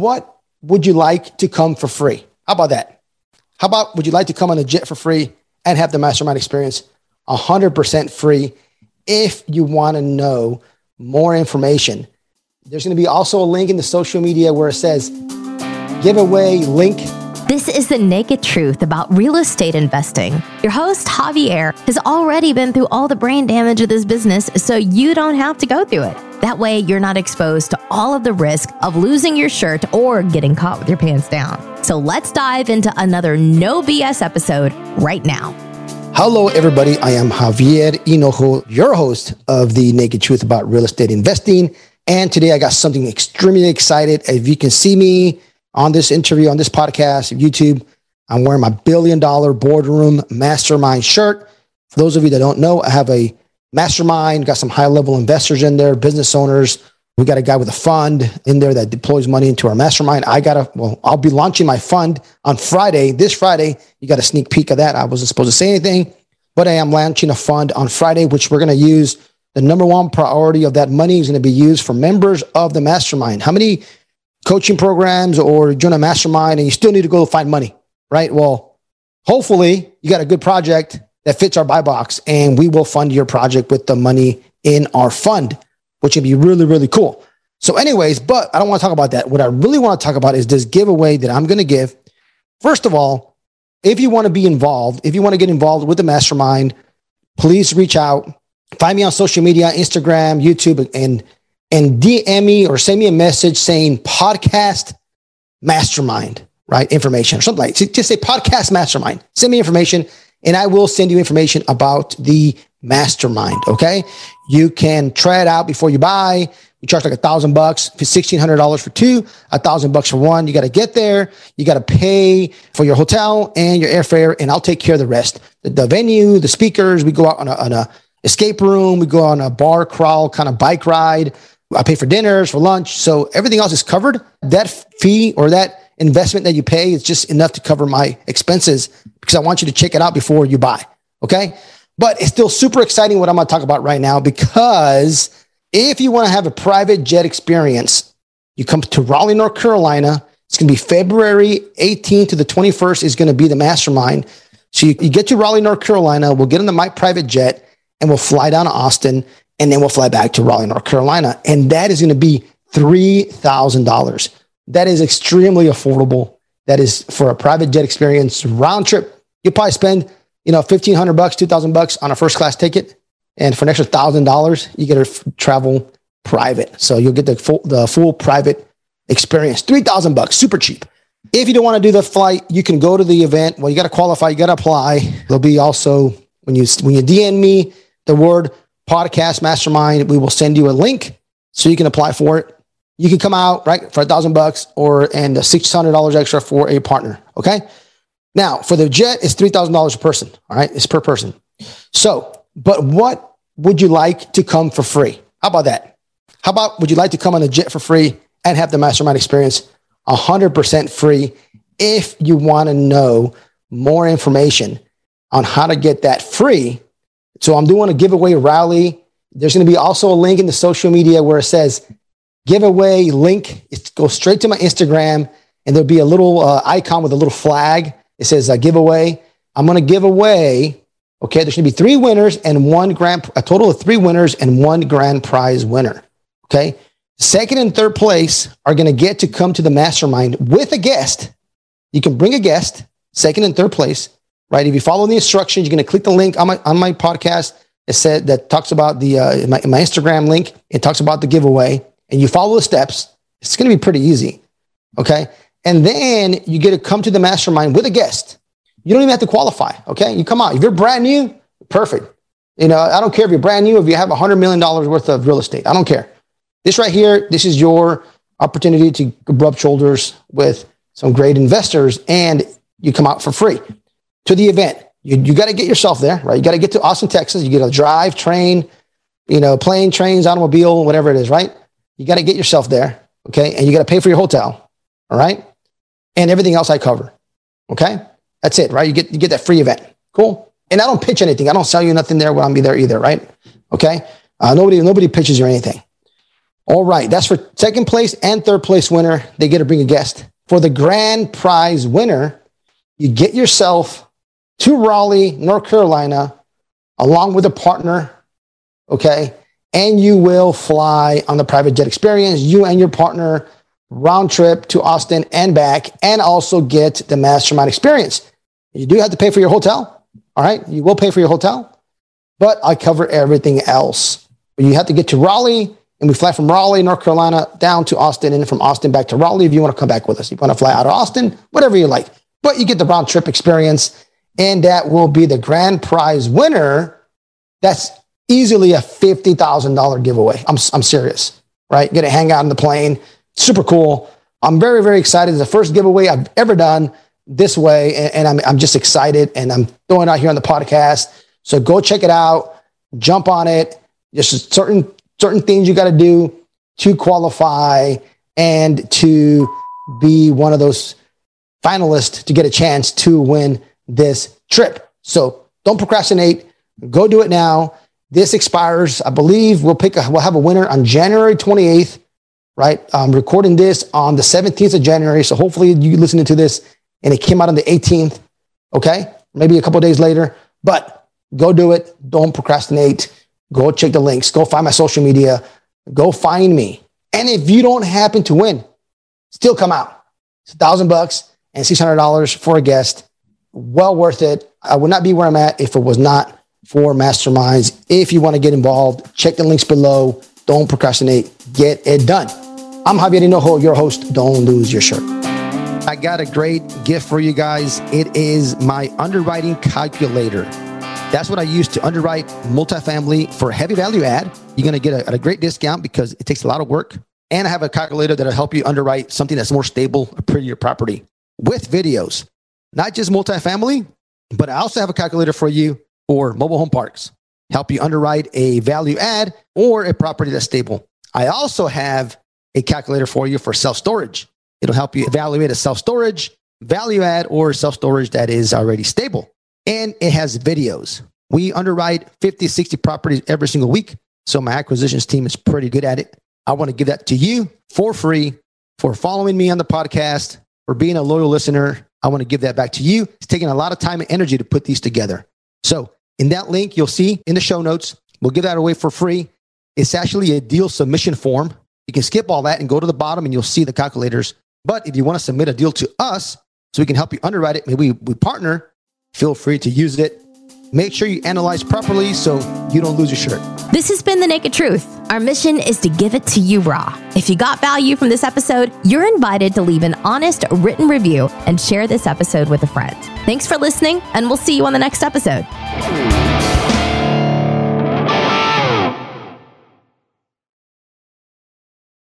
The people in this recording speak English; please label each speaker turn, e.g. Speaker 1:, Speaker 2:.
Speaker 1: what would you like to come for free? How about that? How about would you like to come on a jet for free and have the mastermind experience 100% free if you want to know more information? There's going to be also a link in the social media where it says giveaway link
Speaker 2: this is the naked truth about real estate investing. Your host, Javier, has already been through all the brain damage of this business, so you don't have to go through it. That way, you're not exposed to all of the risk of losing your shirt or getting caught with your pants down. So let's dive into another no BS episode right now.
Speaker 1: Hello, everybody. I am Javier Hinojo, your host of the Naked Truth About Real Estate Investing. And today I got something extremely excited. If you can see me on this interview, on this podcast, YouTube. I'm wearing my billion dollar boardroom mastermind shirt. For those of you that don't know, I have a mastermind, got some high level investors in there, business owners. We got a guy with a fund in there that deploys money into our mastermind. I got a, well, I'll be launching my fund on Friday. This Friday, you got a sneak peek of that. I wasn't supposed to say anything, but I am launching a fund on Friday, which we're going to use. The number one priority of that money is going to be used for members of the mastermind. How many coaching programs or join a mastermind and you still need to go find money, right? Well, hopefully you got a good project that fits our buy box and we will fund your project with the money in our fund, which would be really, really cool. So, anyways, but I don't want to talk about that. What I really want to talk about is this giveaway that I'm going to give. First of all, if you want to be involved, if you want to get involved with the mastermind, please reach out. Find me on social media, Instagram, YouTube, and and DM me or send me a message saying podcast mastermind, right? Information or something like just say podcast mastermind. Send me information and I will send you information about the mastermind. Okay. You can try it out before you buy. You charge like a thousand bucks for sixteen hundred dollars for two, a thousand bucks for one. You got to get there. You got to pay for your hotel and your airfare, and I'll take care of the rest. The, the venue, the speakers. We go out on a, on a escape room. We go on a bar crawl kind of bike ride. I pay for dinners, for lunch. So everything else is covered. That fee or that investment that you pay is just enough to cover my expenses because I want you to check it out before you buy. Okay. But it's still super exciting what I'm going to talk about right now because if you want to have a private jet experience, you come to Raleigh, North Carolina. It's going to be February 18th to the 21st is going to be the mastermind. So you, you get to Raleigh, North Carolina. We'll get the my private jet and we'll fly down to Austin and then we'll fly back to Raleigh, North Carolina. And that is going to be $3,000. That is extremely affordable. That is for a private jet experience round trip. You probably spend, you know, 1500 bucks, 2000 bucks on a first class ticket. And for an extra thousand dollars, you get to f- travel private. So you'll get the full, the full private experience. 3000 bucks, super cheap. If you don't want to do the flight, you can go to the event. Well, you got to qualify, you got to apply. There'll be also when you when you DM me the word podcast mastermind. We will send you a link so you can apply for it. You can come out right for a thousand bucks or and six hundred dollars extra for a partner. Okay. Now for the jet, it's three thousand dollars a person. All right, it's per person. So, but what would you like to come for free? How about that? How about would you like to come on a jet for free and have the mastermind experience 100% free if you want to know more information on how to get that free so I'm doing a giveaway rally. There's going to be also a link in the social media where it says giveaway link. It goes straight to my Instagram and there'll be a little uh, icon with a little flag. It says uh, giveaway. I'm going to give away. Okay. There's going to be three winners and one grand, a total of three winners and one grand prize winner. Okay. Second and third place are going to get to come to the mastermind with a guest. You can bring a guest, second and third place right? If you follow the instructions, you're going to click the link on my on my podcast. It said that talks about the uh, my, my Instagram link. It talks about the giveaway, and you follow the steps. It's going to be pretty easy, okay? And then you get to come to the mastermind with a guest. You don't even have to qualify, okay? You come out. If you're brand new, perfect. You know, I don't care if you're brand new, if you have a $100 million worth of real estate. I don't care. This right here, this is your opportunity to rub shoulders with some great investors and you come out for free to the event. You, you got to get yourself there, right? You got to get to Austin, Texas. You got to drive, train, you know, plane, trains, automobile, whatever it is, right? You got to get yourself there, okay? And you got to pay for your hotel, all right? And everything else I cover, okay? That's it, right? You get you get that free event, cool. And I don't pitch anything. I don't sell you nothing there when I'm be there either, right? Okay. Uh, nobody nobody pitches you anything. All right, that's for second place and third place winner. They get to bring a guest. For the grand prize winner, you get yourself to Raleigh, North Carolina, along with a partner, okay? And you will fly on the private jet experience, you and your partner, round trip to Austin and back, and also get the mastermind experience. You do have to pay for your hotel, all right? You will pay for your hotel, but I cover everything else. You have to get to Raleigh, and we fly from Raleigh, North Carolina, down to Austin, and from Austin back to Raleigh if you want to come back with us. You want to fly out of Austin, whatever you like. But you get the round trip experience, and that will be the grand prize winner. That's easily a $50,000 giveaway. I'm, I'm serious, right? Get to hang out on the plane. Super cool. I'm very, very excited. It's the first giveaway I've ever done this way, and, and I'm, I'm just excited, and I'm throwing out here on the podcast. So go check it out, jump on it. Just certain certain things you got to do to qualify and to be one of those finalists to get a chance to win this trip. So don't procrastinate. Go do it now. This expires, I believe we'll pick a, we'll have a winner on January 28th, right? I'm recording this on the 17th of January. So hopefully you listening to this and it came out on the 18th. Okay. Maybe a couple days later, but go do it. Don't procrastinate. Go check the links. Go find my social media. Go find me. And if you don't happen to win, still come out. It's a thousand bucks and $600 for a guest. Well worth it. I would not be where I'm at if it was not for masterminds. If you want to get involved, check the links below. Don't procrastinate. Get it done. I'm Javier Hinojo, your host. Don't lose your shirt. I got a great gift for you guys. It is my underwriting calculator. That's what I use to underwrite multifamily for heavy value add. You're going to get a, a, great discount because it takes a lot of work. And I have a calculator that'll help you underwrite something that's more stable, a prettier property with videos, not just multifamily, but I also have a calculator for you for mobile home parks, help you underwrite a value add or a property that's stable. I also have a calculator for you for self storage. It'll help you evaluate a self storage, value add, or self storage that is already stable and it has videos. We underwrite 50, 60 properties every single week. So my acquisitions team is pretty good at it. I want to give that to you for free for following me on the podcast, for being a loyal listener. I want to give that back to you. It's taking a lot of time and energy to put these together. So in that link, you'll see in the show notes, we'll give that away for free. It's actually a deal submission form. You can skip all that and go to the bottom and you'll see the calculators. But if you want to submit a deal to us so we can help you underwrite it, maybe we, partner, Feel free to use it. Make sure you analyze properly so you don't lose your shirt.
Speaker 2: This has been The Naked Truth. Our mission is to give it to you raw. If you got value from this episode, you're invited to leave an honest written review and share this episode with a friend. Thanks for listening, and we'll see you on the next episode.